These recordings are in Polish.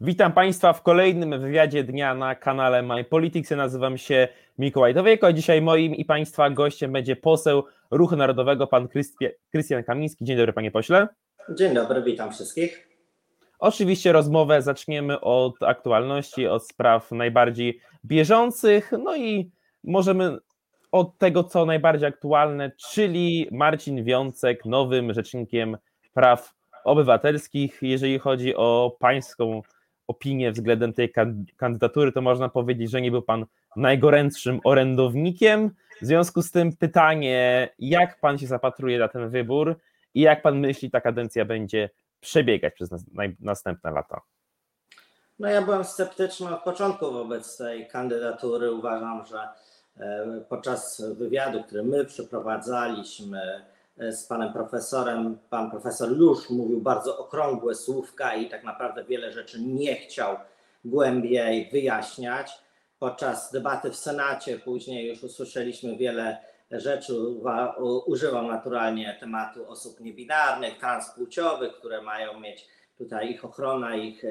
Witam Państwa w kolejnym wywiadzie dnia na kanale My Politics. Ja nazywam się Mikołaj Dowieko, a dzisiaj moim i Państwa gościem będzie poseł Ruchu Narodowego, pan Krystian Kamiński. Dzień dobry, panie pośle. Dzień dobry, witam wszystkich. Oczywiście rozmowę zaczniemy od aktualności, od spraw najbardziej bieżących, no i możemy od tego, co najbardziej aktualne, czyli Marcin Wiącek nowym rzecznikiem praw obywatelskich. Jeżeli chodzi o pańską opinię względem tej kandydatury, to można powiedzieć, że nie był pan najgorętszym orędownikiem. W związku z tym pytanie, jak pan się zapatruje na ten wybór i jak pan myśli, ta kadencja będzie przebiegać przez następne lata? No ja byłem sceptyczny od początku wobec tej kandydatury. Uważam, że e, podczas wywiadu, który my przeprowadzaliśmy, z panem profesorem. Pan profesor już mówił bardzo okrągłe słówka i tak naprawdę wiele rzeczy nie chciał głębiej wyjaśniać. Podczas debaty w Senacie później już usłyszeliśmy wiele rzeczy. Używam naturalnie tematu osób niebinarnych, transpłciowych, które mają mieć tutaj ich ochrona, ich e,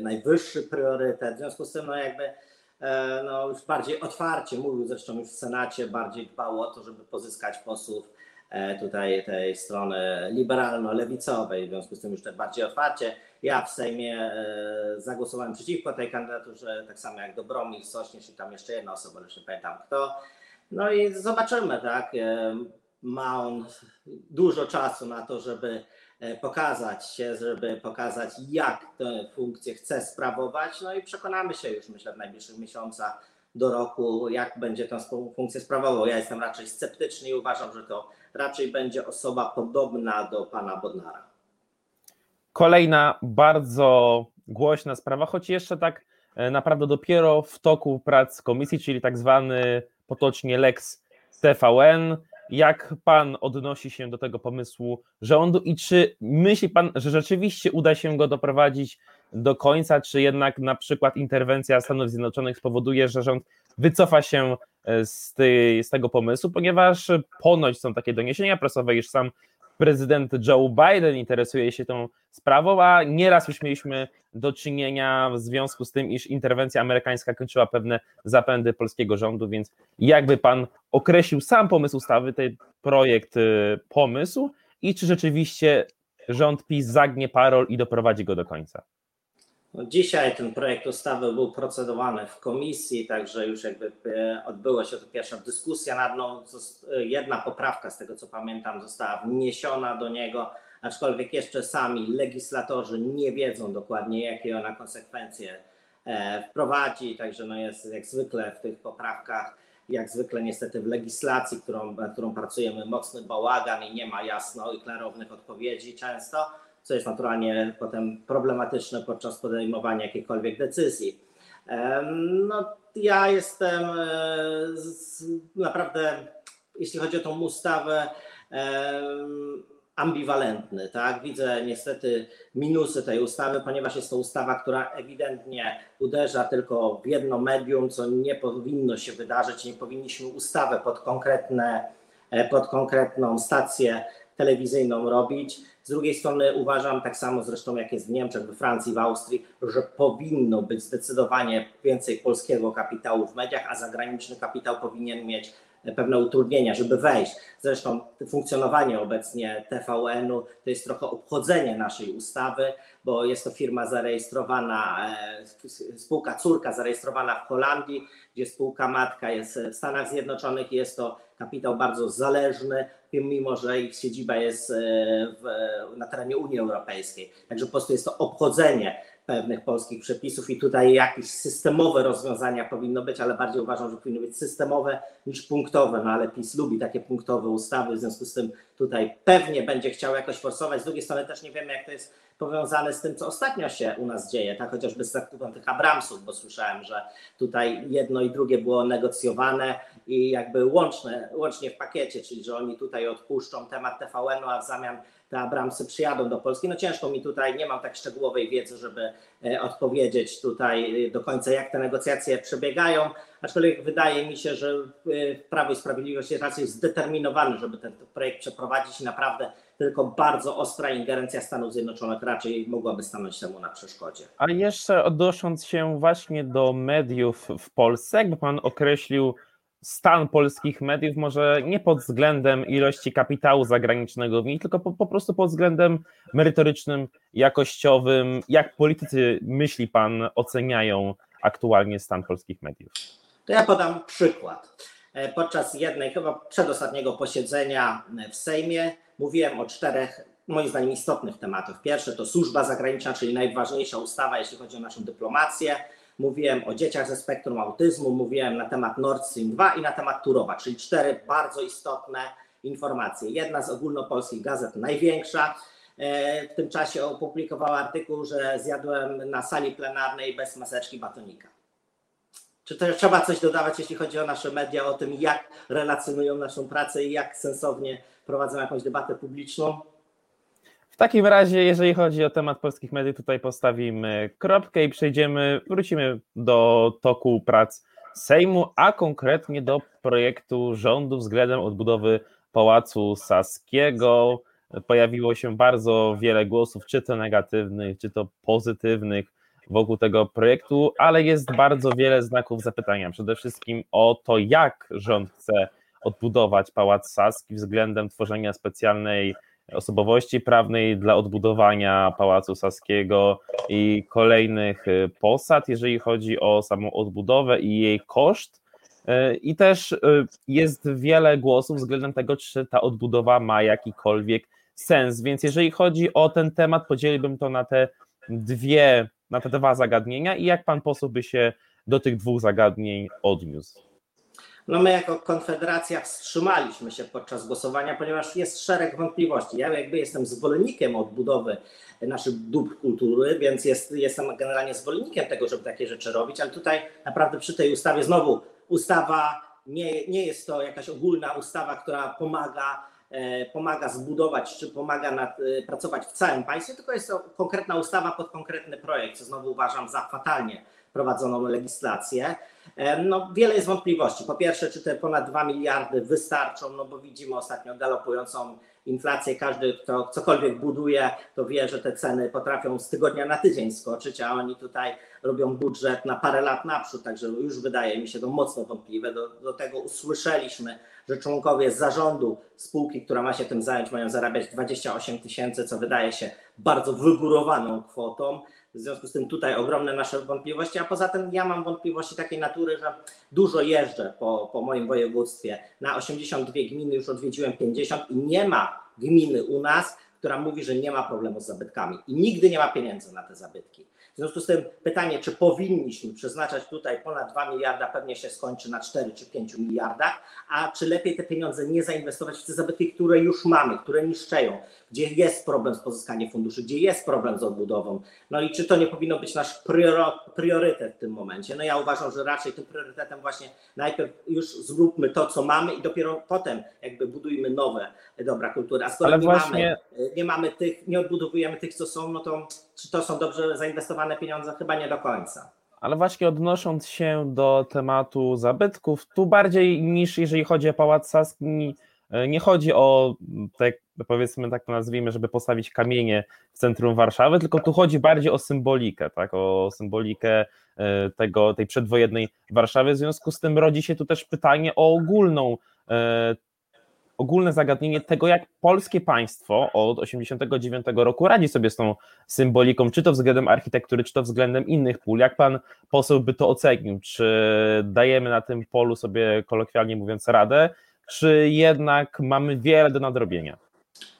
najwyższy priorytet. W związku z tym, no jakby e, no już bardziej otwarcie mówił, zresztą już w Senacie bardziej dbał o to, żeby pozyskać posłów E, tutaj tej strony liberalno-lewicowej, w związku z tym już tak bardziej otwarcie. Ja w Sejmie e, zagłosowałem przeciwko tej kandydaturze, tak samo jak Dobromir Sośnierz i tam jeszcze jedna osoba, ale nie pamiętam kto. No i zobaczymy, tak. E, ma on dużo czasu na to, żeby pokazać się, żeby pokazać, jak tę funkcję chce sprawować. No i przekonamy się już, myślę, w najbliższych miesiącach do roku, jak będzie tę funkcję sprawował. Ja jestem raczej sceptyczny i uważam, że to raczej będzie osoba podobna do pana Bodnara. Kolejna bardzo głośna sprawa, choć jeszcze tak e, naprawdę dopiero w toku prac komisji, czyli tak zwany potocznie Lex TVN. Jak pan odnosi się do tego pomysłu rządu i czy myśli pan, że rzeczywiście uda się go doprowadzić do końca, czy jednak na przykład interwencja Stanów Zjednoczonych spowoduje, że rząd wycofa się e, z, tej, z tego pomysłu, ponieważ ponoć są takie doniesienia prasowe, iż sam prezydent Joe Biden interesuje się tą sprawą, a nieraz już mieliśmy do czynienia w związku z tym, iż interwencja amerykańska kończyła pewne zapędy polskiego rządu, więc jakby pan określił sam pomysł ustawy, ten projekt e, pomysł i czy rzeczywiście rząd PiS zagnie parol i doprowadzi go do końca? No dzisiaj ten projekt ustawy był procedowany w komisji, także już jakby e, odbyła się to pierwsza dyskusja nad nią. Jedna poprawka, z tego co pamiętam, została wniesiona do niego, aczkolwiek jeszcze sami legislatorzy nie wiedzą dokładnie, jakie ona konsekwencje e, wprowadzi. Także no jest jak zwykle w tych poprawkach, jak zwykle niestety w legislacji, którą, którą pracujemy, mocny bałagan i nie ma jasno i klarownych odpowiedzi często co jest naturalnie potem problematyczne podczas podejmowania jakiejkolwiek decyzji. No, ja jestem e, naprawdę, jeśli chodzi o tą ustawę, ambiwalentny. Tak? Widzę niestety minusy tej ustawy, ponieważ jest to ustawa, która ewidentnie uderza tylko w jedno medium, co nie powinno się wydarzyć. Nie powinniśmy ustawę pod, konkretne, e, pod konkretną stację telewizyjną robić. Z drugiej strony uważam, tak samo zresztą jak jest w Niemczech, we Francji, w Austrii, że powinno być zdecydowanie więcej polskiego kapitału w mediach, a zagraniczny kapitał powinien mieć pewne utrudnienia, żeby wejść. Zresztą funkcjonowanie obecnie TVN-u to jest trochę obchodzenie naszej ustawy, bo jest to firma zarejestrowana, e, spółka córka zarejestrowana w Holandii, gdzie spółka matka jest w Stanach Zjednoczonych i jest to kapitał bardzo zależny, mimo że ich siedziba jest e, w, na terenie Unii Europejskiej. Także po prostu jest to obchodzenie pewnych polskich przepisów i tutaj jakieś systemowe rozwiązania powinno być, ale bardziej uważam, że powinny być systemowe niż punktowe, no ale PiS lubi takie punktowe ustawy, w związku z tym tutaj pewnie będzie chciał jakoś forsować. Z drugiej strony też nie wiemy, jak to jest powiązane z tym, co ostatnio się u nas dzieje, tak chociażby z zakupem tych Abramsów, bo słyszałem, że tutaj jedno i drugie było negocjowane i jakby łączne, łącznie w pakiecie, czyli że oni tutaj odpuszczą temat TVN-u, a w zamian te Abramsy przyjadą do Polski. No ciężko mi tutaj, nie mam tak szczegółowej wiedzy, żeby e, odpowiedzieć tutaj e, do końca, jak te negocjacje przebiegają, aczkolwiek wydaje mi się, że e, Prawo i Sprawiedliwość jest raczej zdeterminowany, żeby ten projekt przeprowadzić i naprawdę tylko bardzo ostra ingerencja Stanów Zjednoczonych raczej mogłaby stanąć temu na przeszkodzie. A jeszcze odnosząc się właśnie do mediów w Polsce, jakby Pan określił stan polskich mediów, może nie pod względem ilości kapitału zagranicznego w nich, tylko po, po prostu pod względem merytorycznym, jakościowym. Jak politycy, myśli Pan, oceniają aktualnie stan polskich mediów? To ja podam przykład. E, podczas jednej, chyba przedostatniego posiedzenia w Sejmie mówiłem o czterech, moim zdaniem, istotnych tematach. Pierwszy to służba zagraniczna, czyli najważniejsza ustawa, jeśli chodzi o naszą dyplomację. Mówiłem o dzieciach ze spektrum autyzmu, mówiłem na temat Nord Stream 2 i na temat Turowa, czyli cztery bardzo istotne informacje. Jedna z ogólnopolskich gazet, największa, e, w tym czasie opublikowała artykuł, że zjadłem na sali plenarnej bez maseczki batonika. Czy też trzeba coś dodawać, jeśli chodzi o nasze media, o tym, jak relacjonują naszą pracę i jak sensownie prowadzą jakąś debatę publiczną? Takim razie, jeżeli chodzi o temat polskich mediów, tutaj postawimy kropkę i przejdziemy, wrócimy do toku prac Sejmu, a konkretnie do projektu rządu względem odbudowy Pałacu Saskiego. Pojawiło się bardzo wiele głosów, czy to negatywnych, czy to pozytywnych wokół tego projektu, ale jest bardzo wiele znaków zapytania. Przede wszystkim o to, jak rząd chce odbudować Pałac Saski względem tworzenia specjalnej osobowości prawnej dla odbudowania Pałacu Saskiego i kolejnych y, posad, jeżeli chodzi o samą odbudowę i jej koszt. Y, I też y, jest wiele głosów względem tego, czy ta odbudowa ma jakikolwiek sens. Więc jeżeli chodzi o ten temat, podzieliłbym to na te dwie na te dwa zagadnienia i jak pan poseł by się do tych dwóch zagadnień odniósł? No my jako Konfederacja wstrzymaliśmy się podczas głosowania, ponieważ jest szereg wątpliwości. Ja jakby jestem zwolennikiem odbudowy naszych dóbr kultury, więc jest, jestem generalnie zwolennikiem tego, żeby takie rzeczy robić, ale tutaj naprawdę przy tej ustawie znowu ustawa nie, nie jest to jakaś ogólna ustawa, która pomaga pomaga zbudować, czy pomaga nad, e, pracować w całym państwie, tylko jest to konkretna ustawa pod konkretny projekt, co znowu uważam za fatalnie prowadzoną legislację. E, no, wiele jest wątpliwości. Po pierwsze, czy te ponad 2 miliardy wystarczą, no bo widzimy ostatnio galopującą inflację. Każdy, kto cokolwiek buduje, to wie, że te ceny potrafią z tygodnia na tydzień skoczyć, a oni tutaj robią budżet na parę lat naprzód, także już wydaje mi się to mocno wątpliwe. Do, do tego usłyszeliśmy, że członkowie zarządu spółki, która ma się tym zająć, mają zarabiać 28 tysięcy, co wydaje się bardzo wygórowaną kwotą. W związku z tym tutaj ogromne nasze wątpliwości, a poza tym ja mam wątpliwości takiej natury, że dużo jeżdżę po, po moim województwie. Na 82 gminy już odwiedziłem 50 i nie ma gminy u nas, która mówi, że nie ma problemu z zabytkami i nigdy nie ma pieniędzy na te zabytki. W związku z tym pytanie, czy powinniśmy przeznaczać tutaj ponad 2 miliarda, pewnie się skończy na 4 czy 5 miliardach, a czy lepiej te pieniądze nie zainwestować w te zabytki, które już mamy, które niszczeją, gdzie jest problem z pozyskaniem funduszy, gdzie jest problem z odbudową. No i czy to nie powinno być nasz priorytet w tym momencie? No ja uważam, że raczej tym priorytetem właśnie najpierw już zróbmy to, co mamy i dopiero potem jakby budujmy nowe dobra kultury. A skoro nie, właśnie... mamy, nie mamy tych, nie odbudowujemy tych, co są, no to czy to są dobrze zainwestowane pieniądze? Chyba nie do końca. Ale właśnie odnosząc się do tematu zabytków, tu bardziej niż jeżeli chodzi o Pałac Saski, e, nie chodzi o te, powiedzmy tak to nazwijmy, żeby postawić kamienie w centrum Warszawy, tylko tu chodzi bardziej o symbolikę, tak, o symbolikę e, tego, tej przedwojennej Warszawy. W związku z tym rodzi się tu też pytanie o ogólną e, ogólne zagadnienie tego, jak polskie państwo od 1989 roku radzi sobie z tą symboliką, czy to względem architektury, czy to względem innych pól. Jak pan poseł by to ocenił? Czy dajemy na tym polu sobie kolokwialnie mówiąc radę, czy jednak mamy wiele do nadrobienia?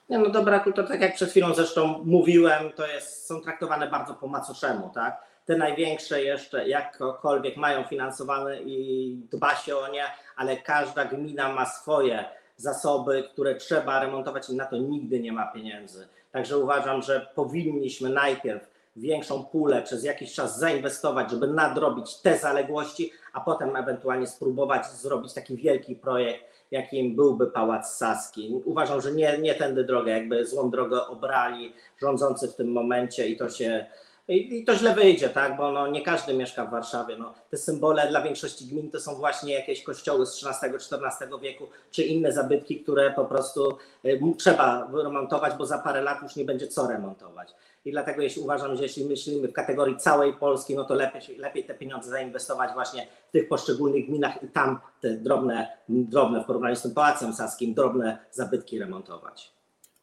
Nie, no dobra kultura, tak jak przed chwilą zresztą mówiłem, to jest, są traktowane bardzo po macoszemu, tak? Te największe jeszcze jakkolwiek mają finansowane i dba się o nie, ale każda gmina ma swoje zasoby, które trzeba remontować i na to nigdy nie ma pieniędzy. Także uważam, że powinniśmy najpierw większą pulę przez jakiś czas zainwestować, żeby nadrobić te zaległości, a potem ewentualnie spróbować zrobić taki wielki projekt, jakim byłby Pałac Saski. Uważam, że nie, nie tędy drogę, jakby złą drogę obrali rządzący w tym momencie i to się I, to źle wyjdzie, tak? bo no, nie każdy mieszka w Warszawie. No, te symbole dla większości gmin to są właśnie jakieś kościoły z XIII-XIV wieku, czy inne zabytki, które po prostu y, trzeba remontować, bo za parę lat już nie będzie co remontować. I dlatego jeśli uważam, że jeśli myślimy w kategorii całej Polski, no to lepiej, lepiej te pieniądze zainwestować właśnie w tych poszczególnych gminach i tam te drobne, drobne w porównaniu z tym Pałacem Saskim, drobne zabytki remontować.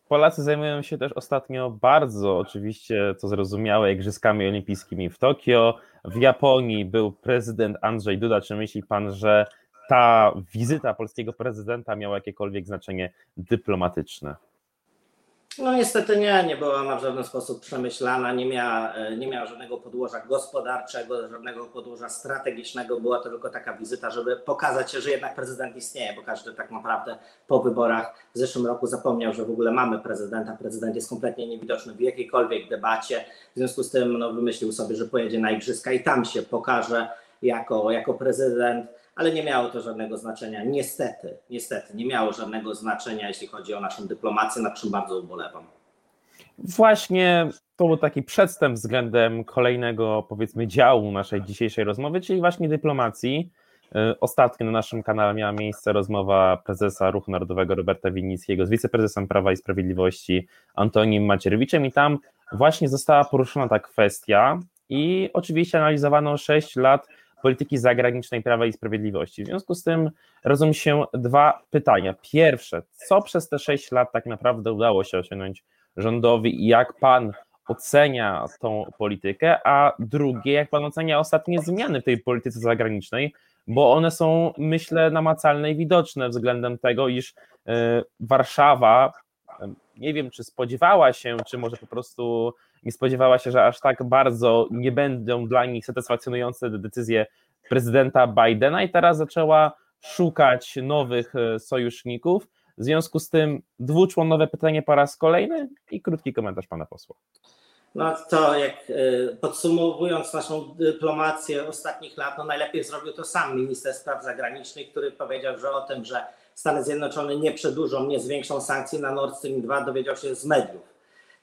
Polacy zajmują się też ostatnio bardzo, oczywiście, co zrozumiałe, Igrzyskami Olimpijskimi w Tokio. W Japonii był prezydent Andrzej Duda. Czy myśli pan, że ta wizyta polskiego prezydenta miała jakiekolwiek znaczenie dyplomatyczne? No niestety nie, nie była ona w żaden sposób przemyślana, nie miała, nie miała żadnego podłoża gospodarczego, żadnego podłoża strategicznego. Była to tylko taka wizyta, żeby pokazać, że jednak prezydent istnieje, bo każdy tak naprawdę po wyborach w zeszłym roku zapomniał, że w ogóle mamy prezydenta. Prezydent jest kompletnie niewidoczny w jakiejkolwiek debacie. W związku z tym no, wymyślił sobie, że pojedzie na igrzyska i tam się pokaże jako, jako prezydent ale nie miało to żadnego znaczenia. Niestety, niestety, nie miało żadnego znaczenia, jeśli chodzi o naszą dyplomację, nad czym bardzo ubolewam. Właśnie to był taki przedstęp względem kolejnego, powiedzmy, działu naszej dzisiejszej rozmowy, czyli właśnie dyplomacji. Y, ostatnio na naszym kanale miała miejsce rozmowa prezesa Ruchu Narodowego Roberta Winnickiego z wiceprezesem Prawa i Sprawiedliwości Antonim Macierewiczem i tam właśnie została poruszona ta kwestia i oczywiście analizowano 6 lat polityki zagranicznej Prawa i Sprawiedliwości. W związku z tym rozumiem się dwa pytania. Pierwsze, co przez te sześć lat tak naprawdę udało się osiągnąć rządowi i jak pan ocenia tą politykę, a drugie, jak pan ocenia ostatnie zmiany w tej polityce zagranicznej, bo one są, myślę, namacalne i widoczne względem tego, iż e, Warszawa, nie wiem, czy spodziewała się, czy może po prostu nie spodziewała się, że aż tak bardzo nie będą dla nich satysfakcjonujące decyzje prezydenta Bidena i teraz zaczęła szukać nowych e, sojuszników. W związku z tym dwuczłonowe pytanie po raz kolejny i krótki komentarz pana posła. No to jak e, podsumowując naszą dyplomację ostatnich lat, no najlepiej zrobił to sam minister spraw zagranicznych, który powiedział, że o tym, że Stany Zjednoczone nie przedłużą, nie zwiększą sankcji na Nord Stream 2, dowiedział się z mediów.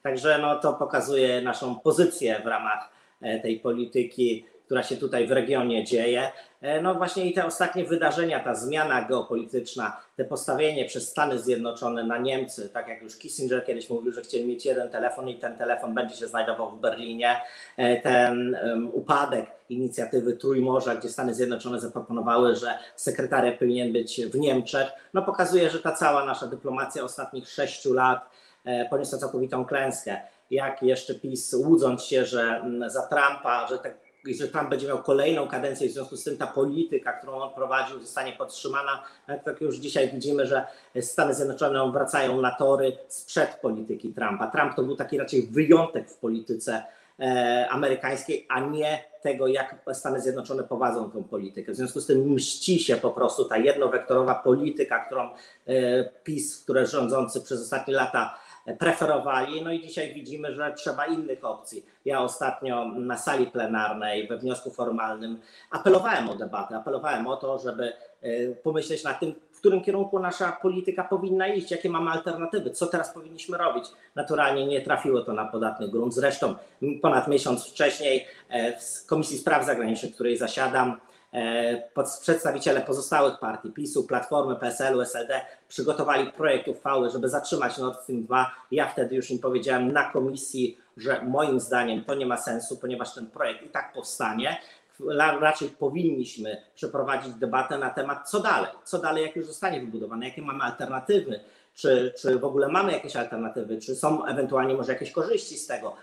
Także no, to pokazuje naszą pozycję w ramach e, tej polityki, która się tutaj w regionie dzieje. E, no właśnie i te ostatnie wydarzenia, ta zmiana geopolityczna, te postawienie przez Stany Zjednoczone na Niemcy, tak jak już Kissinger kiedyś mówił, że chcieli mieć jeden telefon i ten telefon będzie się znajdował w Berlinie, e, ten upadek inicjatywy Trójmorza, gdzie Stany Zjednoczone zaproponowały, że sekretariat powinien być w Niemczech, no pokazuje, że ta cała nasza dyplomacja ostatnich sześciu lat E, poniosła całkowitą klęskę. Jak jeszcze PiS łudząc się, że mm, za Trumpa, że, te, że Trump będzie miał kolejną kadencję, w związku z tym ta polityka, którą on prowadził, zostanie podtrzymana. Tak już dzisiaj widzimy, że Stany Zjednoczone wracają na tory sprzed polityki Trumpa. Trump to był taki raczej wyjątek w polityce e, amerykańskiej, a nie tego, jak Stany Zjednoczone prowadzą tą politykę. W związku z tym mści się po prostu ta jednowektorowa polityka, którą e, PiS, które rządzący przez ostatnie lata preferowali. No i dzisiaj widzimy, że trzeba innych opcji. Ja ostatnio na sali plenarnej we wniosku formalnym apelowałem o debatę, apelowałem o to, żeby e, pomyśleć nad tym, w którym kierunku nasza polityka powinna iść, jakie mamy alternatywy, co teraz powinniśmy robić. Naturalnie nie trafiło to na podatny grunt. Zresztą ponad miesiąc wcześniej e, w Komisji Spraw Zagranicznych, w której zasiadam, przedstawiciele pozostałych partii, PiSu, Platformy, PSL-u, SLD przygotowali projekt uchwały, żeby zatrzymać Nord Stream 2. Ja wtedy już im powiedziałem na komisji, że moim zdaniem to nie ma sensu, ponieważ ten projekt i tak powstanie. Raczej powinniśmy przeprowadzić debatę na temat, co dalej, co dalej, jak już zostanie wybudowane, jakie mamy alternatywy, czy, czy w ogóle mamy jakieś alternatywy, czy są ewentualnie może jakieś korzyści z tego.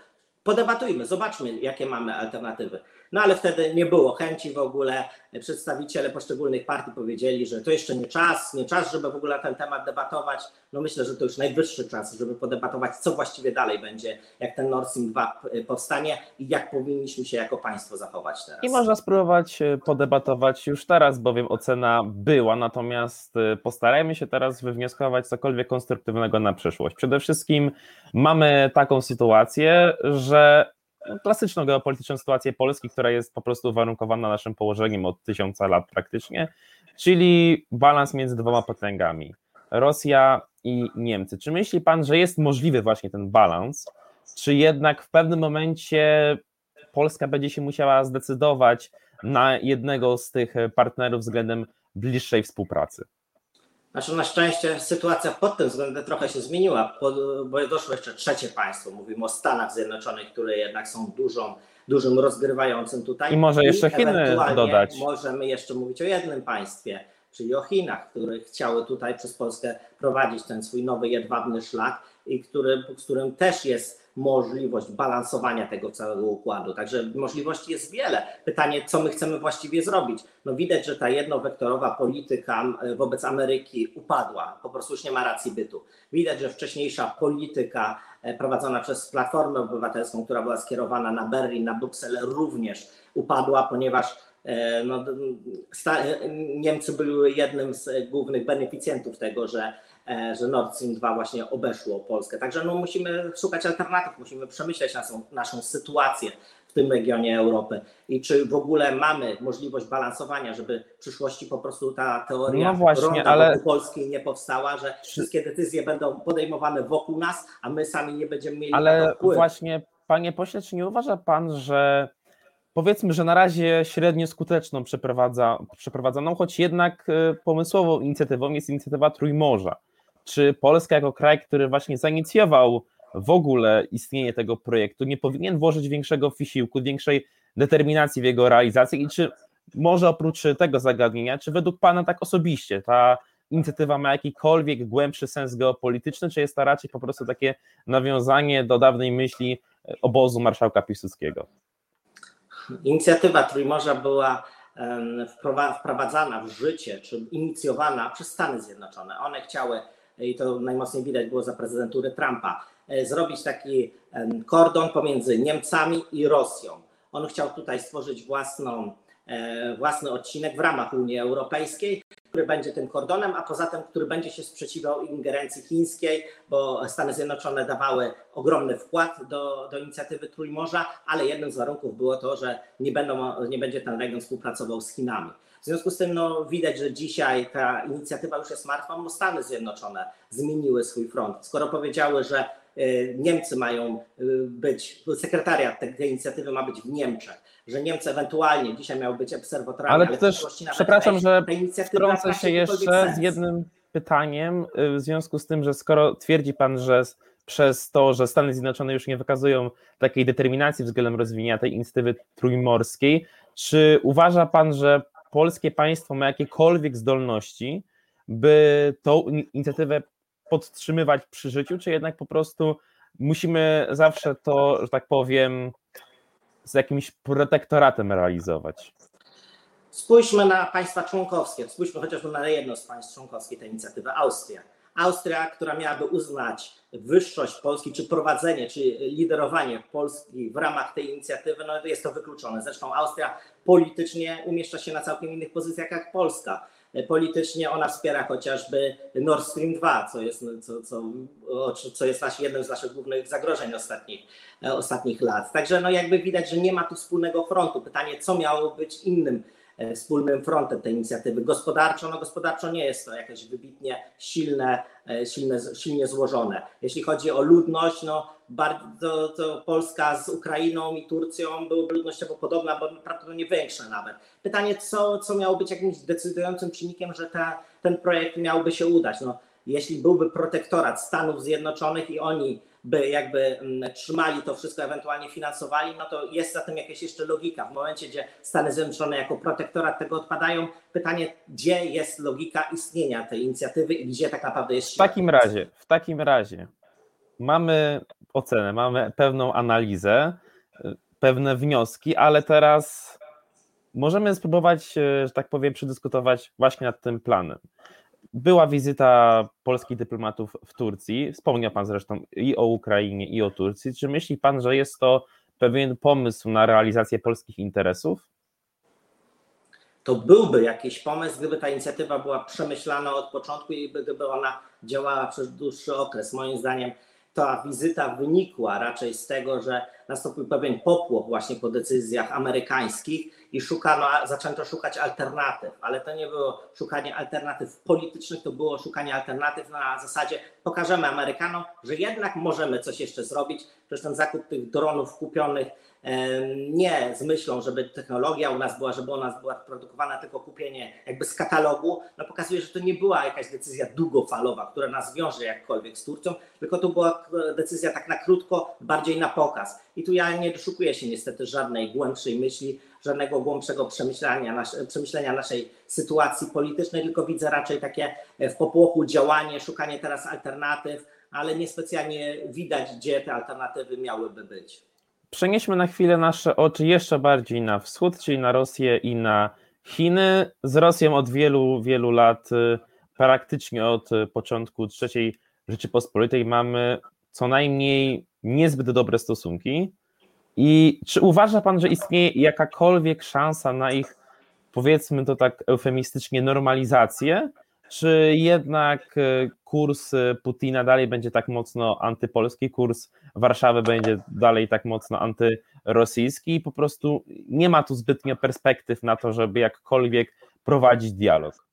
Podebatujmy, zobaczmy, jakie mamy alternatywy. No ale wtedy nie było chęci w ogóle. Przedstawiciele poszczególnych partii powiedzieli, że to jeszcze nie czas, nie czas, żeby w ogóle ten temat debatować. No myślę, że to już najwyższy czas, żeby podebatować, co właściwie dalej będzie, jak ten Nord Stream 2 powstanie i jak powinniśmy się jako państwo zachować teraz. I można spróbować e, podebatować już teraz, bowiem ocena była, natomiast e, postarajmy się teraz wywnioskować cokolwiek konstruktywnego na przyszłość. Przede wszystkim mamy taką sytuację, że klasyczną geopolityczną sytuację Polski, która jest po prostu uwarunkowana naszym położeniem od tysiąca lat praktycznie, czyli balans między dwoma potęgami, Rosja i Niemcy. Czy myśli Pan, że jest możliwy właśnie ten balans, czy jednak w pewnym momencie Polska będzie się musiała zdecydować na jednego z tych partnerów względem bliższej współpracy? Znaczy na szczęście sytuacja pod tym względem trochę się zmieniła, bo doszło jeszcze trzecie państwo. Mówimy o Stanach Zjednoczonych, które jednak są dużą, dużym rozgrywającym tutaj. I może jeszcze I Chiny dodać. Możemy jeszcze mówić o jednym państwie, czyli o Chinach, które chciały tutaj przez Polskę prowadzić ten swój nowy jedwabny szlak i który, z którym też jest możliwość balansowania tego całego układu. Także możliwości jest wiele. Pytanie, co my chcemy właściwie zrobić? No widać, że ta jednowektorowa polityka wobec Ameryki upadła, po prostu już nie ma racji bytu. Widać, że wcześniejsza polityka e, prowadzona przez Platformę Obywatelską, która była skierowana na Berlin, na Brukselę, również upadła, ponieważ e, no, Niemcy były jednym z głównych beneficjentów tego, że E, że Nord Stream 2 właśnie obeszło Polskę. Także no, musimy szukać alternatyw, musimy przemyśleć naszą, naszą sytuację w tym regionie Europy. I czy w ogóle mamy możliwość balansowania, żeby w przyszłości po prostu ta teoria no właśnie, ale... Polski nie powstała, że wszystkie decyzje będą podejmowane wokół nas, a my sami nie będziemy mieli Ale właśnie, panie pośle, czy nie uważa pan, że powiedzmy, że na razie średnio skuteczną przeprowadza, przeprowadzoną, choć jednak e, pomysłową inicjatywą jest inicjatywa Trójmorza czy Polska jako kraj, który właśnie zainicjował w ogóle istnienie tego projektu, nie powinien włożyć większego wysiłku, większej determinacji w jego realizację i czy może oprócz tego zagadnienia, czy według Pana tak osobiście ta inicjatywa ma jakikolwiek głębszy sens geopolityczny, czy jest to raczej po prostu takie nawiązanie do dawnej myśli obozu marszałka Piłsudskiego? Inicjatywa Trójmorza była wprowadzana w życie, czy inicjowana przez Stany Zjednoczone. One chciały i to najmocniej widać było za prezydentury Trumpa, e, zrobić taki kordon pomiędzy Niemcami i Rosją. On chciał tutaj stworzyć własną, własny odcinek w ramach Unii Europejskiej, który będzie tym kordonem, a poza tym, który będzie się sprzeciwiał ingerencji chińskiej, bo Stany Zjednoczone dawały ogromny wkład do, do inicjatywy Trójmorza, ale jednym z warunków było to, że nie, będą, nie będzie ten region współpracował z Chinami. W związku z tym no, widać, że dzisiaj ta inicjatywa już jest martwa, bo Stany Zjednoczone zmieniły swój front. Skoro powiedziały, że Niemcy mają y, być, sekretariat tej inicjatywy ma być w Niemczech, że Niemcy ewentualnie dzisiaj miały być obserwatorami. Ale, ale też, przepraszam, że wtrącę się jeszcze z jednym pytaniem, y, w związku z tym, że skoro twierdzi Pan, że przez to, że Stany Zjednoczone już nie wykazują takiej determinacji względem rozwijania tej inicjatywy trójmorskiej, czy uważa Pan, że polskie państwo ma jakiekolwiek zdolności, by tą inicjatywę podtrzymywać przy życiu, czy jednak po prostu musimy zawsze to, że tak powiem, z jakimś protektoratem realizować? Spójrzmy na państwa członkowskie, spójrzmy chociażby na jedno z państw członkowskich tej inicjatywy, Austria. Austria, która miałaby uznać wyższość Polski, czy prowadzenie, czy liderowanie Polski w ramach tej inicjatywy, no jest to wykluczone. Zresztą Austria politycznie umieszcza się na całkiem innych pozycjach jak Polska. Politycznie ona wspiera chociażby Nord Stream 2, co jest, co, co, co jest nasz, jednym z naszych głównych zagrożeń ostatnich, ostatnich lat. Także no jakby widać, że nie ma tu wspólnego frontu. Pytanie, co miało być innym wspólnym frontem tej inicjatywy. Gospodarczo, no gospodarczo nie jest to jakieś wybitnie silne, e, silne, silnie złożone. Jeśli chodzi o ludność, no bardzo to Polska z Ukrainą i Turcją byłyby ludnościowo podobna, bo prawdopodobnie większe nawet. Pytanie, co, co miało być jakimś decydującym czynnikiem, że ta, ten projekt miałby się udać? No, jeśli byłby protektorat Stanów Zjednoczonych i oni by jakby mm, trzymali to wszystko, ewentualnie finansowali, no to jest za tym jakaś jeszcze logika. W momencie, gdzie Stany Zjednoczone jako protektorat tego odpadają, pytanie, gdzie jest logika istnienia tej inicjatywy i gdzie tak naprawdę jest W takim razie, w takim razie mamy ocenę, mamy pewną analizę, pewne wnioski, ale teraz możemy spróbować, e, że tak powiem, przedyskutować właśnie nad tym planem. Była wizyta polskich dyplomatów w Turcji. Wspomniał Pan zresztą i o Ukrainie, i o Turcji. Czy myśli Pan, że jest to pewien pomysł na realizację polskich interesów? To byłby jakiś pomysł, gdyby ta inicjatywa była przemyślana od początku i gdyby ona działała przez dłuższy okres. Moim zdaniem ta wizyta wynikła raczej z tego, że nastąpił pewien popłoch właśnie po decyzjach amerykańskich i szukano, zaczęto szukać alternatyw, ale to nie było szukanie alternatyw politycznych, to było szukanie alternatyw na zasadzie pokażemy Amerykanom, że jednak możemy coś jeszcze zrobić, przecież ten zakup tych dronów kupionych nie z myślą, żeby technologia u nas była, żeby u nas była produkowana, tylko kupienie jakby z katalogu, no pokazuje, że to nie była jakaś decyzja długofalowa, która nas wiąże jakkolwiek z Turcją, tylko to była decyzja tak na krótko, bardziej na pokaz. I tu ja nie doszukuję się niestety żadnej głębszej myśli, żadnego głębszego przemyślenia, nas, przemyślenia naszej sytuacji politycznej, tylko widzę raczej takie w popłochu działanie, szukanie teraz alternatyw, ale niespecjalnie widać, gdzie te alternatywy miałyby być. Przenieśmy na chwilę nasze oczy jeszcze bardziej na wschód, czyli na Rosję i na Chiny. Z Rosją od wielu, wielu lat, y, praktycznie od początku III Rzeczypospolitej, mamy co najmniej niezbyt dobre stosunki. I czy uważa Pan, że istnieje jakakolwiek szansa na ich, powiedzmy to tak eufemistycznie, normalizację? Czy jednak e, kurs e, Putina dalej będzie tak mocno antypolski, kurs Warszawy będzie dalej tak mocno antyrosyjski i po prostu nie ma tu zbytnio perspektyw na to, żeby jakkolwiek prowadzić dialog?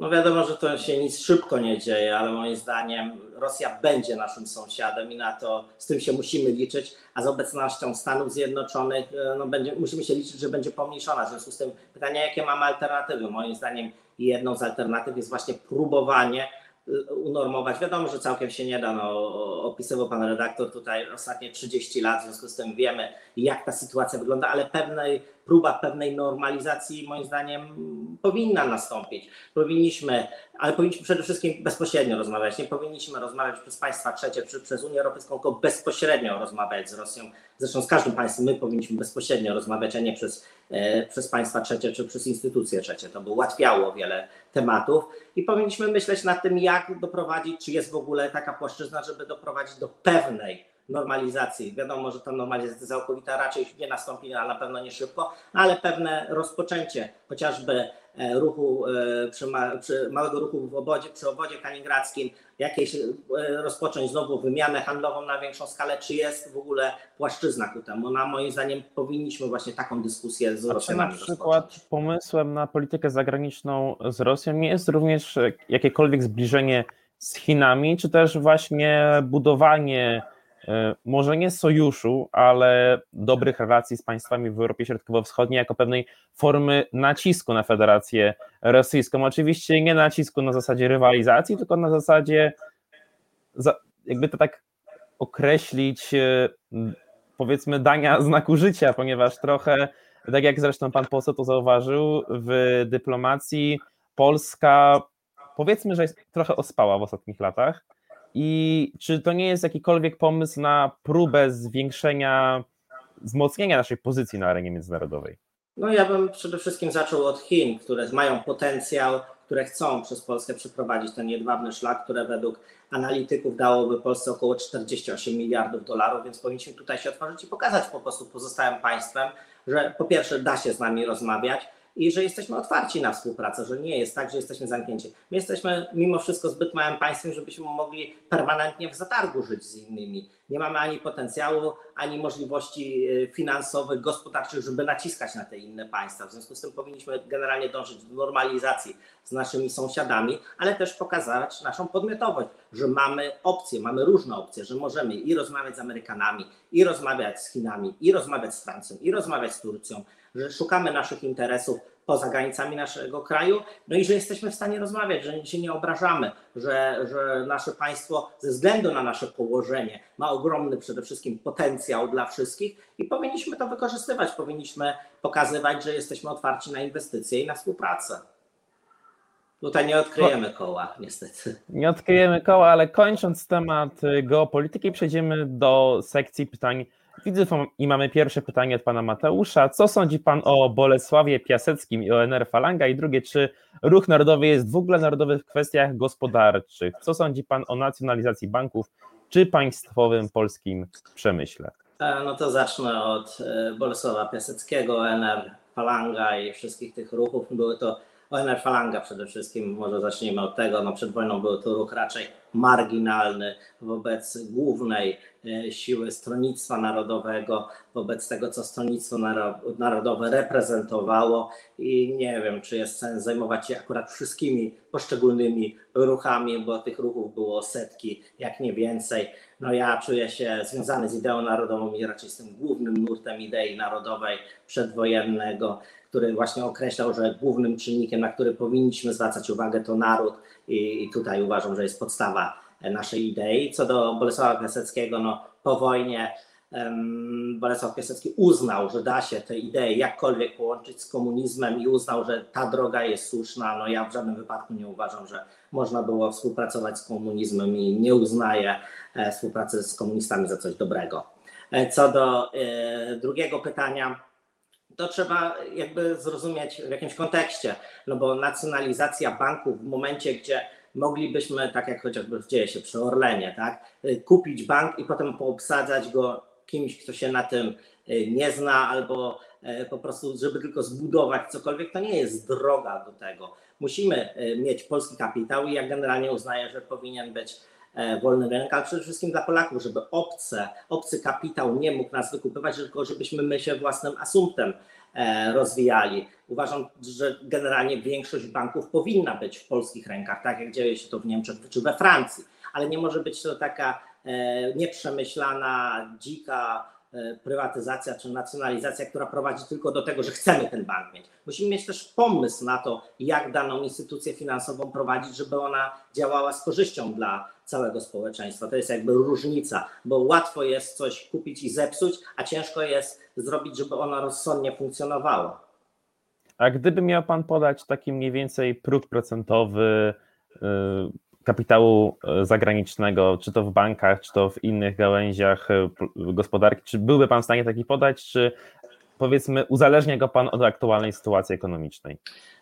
No wiadomo, że to się nic szybko nie dzieje, ale moim zdaniem Rosja będzie naszym sąsiadem i na to z tym się musimy liczyć, a z obecnością Stanów Zjednoczonych e, no, będzie, musimy się liczyć, że będzie pomniejszona. W związku z tym pytanie, jakie mamy alternatywy? Moim zdaniem jedną z alternatyw jest właśnie próbowanie Y, unormować. Wiadomo, że całkiem się nie da. No, opisywał pan redaktor tutaj ostatnie 30 lat, w związku z tym wiemy, jak ta sytuacja wygląda, ale pewnej próba pewnej normalizacji moim zdaniem powinna nastąpić. Powinniśmy, ale powinniśmy przede wszystkim bezpośrednio rozmawiać. Nie powinniśmy rozmawiać przez państwa trzecie czy przez Unię Europejską, tylko bezpośrednio rozmawiać z Rosją. Zresztą z każdym państwem my powinniśmy bezpośrednio rozmawiać, a nie przez, e, przez państwa trzecie czy przez instytucje trzecie. To by ułatwiało wiele tematów i powinniśmy myśleć nad tym, jak doprowadzić, czy jest w ogóle taka płaszczyzna, żeby doprowadzić do pewnej normalizacji. Wiadomo, że ta normalizacja całkowita raczej nie nastąpi, a na pewno nie szybko, ale pewne rozpoczęcie chociażby e, ruchu, e, przy, przy małego ruchu w obodzie, przy obodzie kaliningradzkim, jakieś e, rozpocząć znowu wymianę handlową na większą skalę, czy jest w ogóle płaszczyzna ku temu. Na moim zdaniem powinniśmy właśnie taką dyskusję z Rosjanami Na przykład rozpocząć. pomysłem na politykę zagraniczną z Rosją nie jest również jakiekolwiek zbliżenie z Chinami, czy też właśnie budowanie może nie sojuszu, ale dobrych relacji z państwami w Europie Środkowo-Wschodniej jako pewnej formy nacisku na Federację Rosyjską. Oczywiście nie nacisku na zasadzie rywalizacji, tylko na zasadzie, jakby to tak określić, e, powiedzmy, dania znaku życia, ponieważ trochę, tak jak zresztą pan poseł to zauważył, w dyplomacji Polska powiedzmy, że jest trochę ospała w ostatnich latach i czy to nie jest jakikolwiek pomysł na próbę zwiększenia, wzmocnienia naszej pozycji na arenie międzynarodowej? No ja bym przede wszystkim zaczął od Chin, które mają potencjał, które chcą przez Polskę przeprowadzić ten jedwabny szlak, które według analityków dałoby Polsce około 48 miliardów dolarów, więc powinniśmy tutaj się otworzyć i pokazać po prostu pozostałym państwem, że po pierwsze da się z nami rozmawiać, i że jesteśmy otwarci na współpracę, że nie jest tak, że jesteśmy zamknięci. My jesteśmy mimo wszystko zbyt małym państwem, żebyśmy mogli permanentnie w zatargu żyć z innymi. Nie mamy ani potencjału, ani możliwości y, finansowych, gospodarczych, żeby naciskać na te inne państwa. W związku z tym powinniśmy generalnie dążyć do normalizacji z naszymi sąsiadami, ale też pokazać naszą podmiotowość, że mamy opcje, mamy różne opcje, że możemy i rozmawiać z Amerykanami, i rozmawiać z Chinami, i rozmawiać z Francją, i rozmawiać z Turcją, że szukamy naszych interesów poza granicami naszego kraju, no i że jesteśmy w stanie rozmawiać, że się nie obrażamy, że, że nasze państwo ze względu na nasze położenie ma ogromny przede wszystkim potencjał dla wszystkich i powinniśmy to wykorzystywać, powinniśmy pokazywać, że jesteśmy otwarci na inwestycje i na współpracę. Tutaj nie odkryjemy koła, niestety. Nie odkryjemy koła, ale kończąc temat geopolityki, przejdziemy do sekcji pytań Widzę i mamy pierwsze pytanie od pana Mateusza. Co sądzi pan o Bolesławie Piaseckim i ONR Falanga? I drugie, czy ruch narodowy jest w ogóle narodowy w kwestiach gospodarczych? Co sądzi pan o nacjonalizacji banków czy państwowym polskim przemyśle? E, no to zacznę od e, Bolesława Piaseckiego, ONR Falanga i wszystkich tych ruchów. Były to ONR Falanga przede wszystkim, może zacznijmy od tego. No przed wojną był to ruch raczej marginalny wobec głównej e, siły Stronnictwa Narodowego, wobec tego, co Stronnictwo Narodowe reprezentowało i nie wiem, czy jest sens zajmować się akurat wszystkimi poszczególnymi ruchami, bo tych ruchów było setki, jak nie więcej. No ja czuję się związany z ideą narodową i raczej z tym głównym nurtem idei narodowej przedwojennego, który właśnie określał, że głównym czynnikiem, na który powinniśmy zwracać uwagę, to naród, i tutaj uważam, że jest podstawa naszej idei. Co do Bolesława Piaseckiego, no po wojnie Bolesław Piasecki uznał, że da się te idee jakkolwiek połączyć z komunizmem i uznał, że ta droga jest słuszna. No ja w żadnym wypadku nie uważam, że można było współpracować z komunizmem i nie uznaję e, współpracy z komunistami za coś dobrego. E, co do e, drugiego pytania, to trzeba jakby zrozumieć w jakimś kontekście, no bo nacjonalizacja banków w momencie, gdzie moglibyśmy, tak jak chociażby dzieje się przy Orlenie, tak, kupić bank i potem poobsadzać go kimś, kto się na tym y, nie zna, albo y, po prostu, żeby tylko zbudować cokolwiek, to nie jest droga do tego. Musimy y, mieć polski kapitał i ja generalnie uznaję, że powinien być wolny rynek, ale przede wszystkim dla Polaków, żeby obce, obcy kapitał nie mógł nas wykupywać, tylko żebyśmy my się własnym asumptem e, rozwijali. Uważam, że generalnie większość banków powinna być w polskich rękach, tak jak dzieje się to w Niemczech czy we Francji, ale nie może być to taka E, nieprzemyślana, dzika e, prywatyzacja czy nacjonalizacja, która prowadzi tylko do tego, że chcemy ten bank mieć. Musimy mieć też pomysł na to, jak daną instytucję finansową prowadzić, żeby ona działała z korzyścią dla całego społeczeństwa. To jest jakby różnica, bo łatwo jest coś kupić i zepsuć, a ciężko jest zrobić, żeby ona rozsądnie funkcjonowała. A gdyby miał Pan podać taki mniej więcej próg procentowy, y, kapitału e, zagranicznego, czy to w bankach, czy to w innych gałęziach e, gospodarki, czy byłby Pan w stanie taki podać, czy powiedzmy uzależnia go Pan od aktualnej sytuacji ekonomicznej?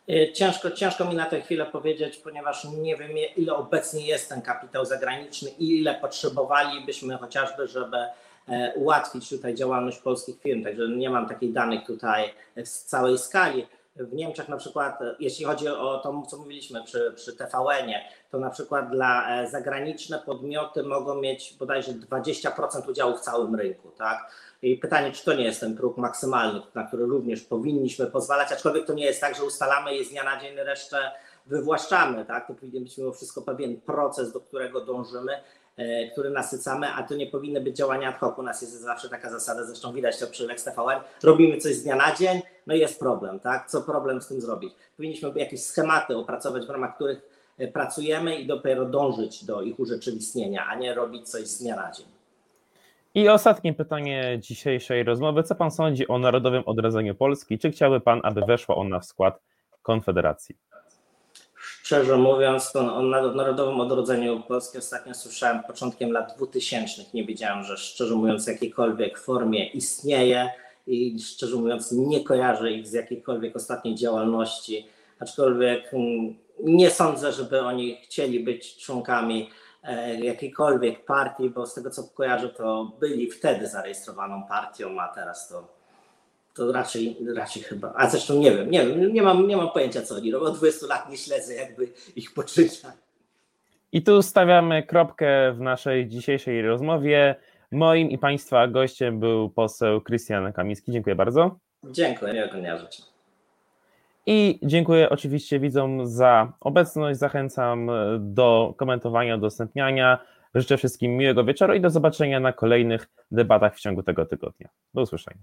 E, ciężko, ciężko mi na tę chwilę powiedzieć, ponieważ nie wiem, ile obecnie jest ten kapitał zagraniczny i ile potrzebowalibyśmy chociażby, żeby ułatwić tutaj działalność polskich firm. Także nie mam takich danych tutaj w całej skali w Niemczech na przykład, jeśli chodzi o to, co mówiliśmy przy, przy TVN-ie, to na przykład dla e, zagraniczne podmioty mogą mieć bodajże 20% udziału w całym rynku, tak? I pytanie, czy to nie jest ten próg maksymalny, na który również powinniśmy pozwalać, aczkolwiek to nie jest tak, że ustalamy je z dnia na dzień, resztę wywłaszczamy, tak? To powinien być mimo wszystko pewien proces, do którego dążymy, e, który nasycamy, a to nie powinny być działania ad hoc. U nas jest zawsze taka zasada, zresztą widać to przy Lex TVN, robimy coś z dnia na dzień, no i jest problem, tak? Co problem z tym zrobić? Powinniśmy jakieś schematy opracować, w ramach których e, pracujemy i dopiero dążyć do ich urzeczywistnienia, a nie robić coś z dnia na dzień. I ostatnie pytanie dzisiejszej rozmowy. Co pan sądzi o Narodowym Odrodzeniu Polski? Czy chciałby pan, aby weszła ona w skład Konfederacji? Szczerze mówiąc, to o Narodowym Odrodzeniu Polski ostatnio słyszałem początkiem lat 2000. Nie wiedziałem, że szczerze mówiąc w jakiejkolwiek formie istnieje i szczerze mówiąc nie kojarzę ich z jakiejkolwiek ostatniej działalności, aczkolwiek mm, nie sądzę, żeby oni chcieli być członkami e, jakiejkolwiek partii, bo z tego co kojarzę, to byli wtedy zarejestrowaną partią, a teraz to, to raczej, raczej chyba. A zresztą nie wiem, nie wiem, nie mam, nie mam pojęcia co oni robią. Od 20 lat nie śledzę jakby ich poczynań. I tu stawiamy kropkę w naszej dzisiejszej rozmowie. Moim i Państwa gościem był poseł Krystian Kamiński. Dziękuję bardzo. Dziękuję, miłego dnia życzę. I dziękuję oczywiście widzom za obecność. Zachęcam do komentowania, udostępniania. Życzę wszystkim miłego wieczoru i do zobaczenia na kolejnych debatach w ciągu tego tygodnia. Do usłyszenia.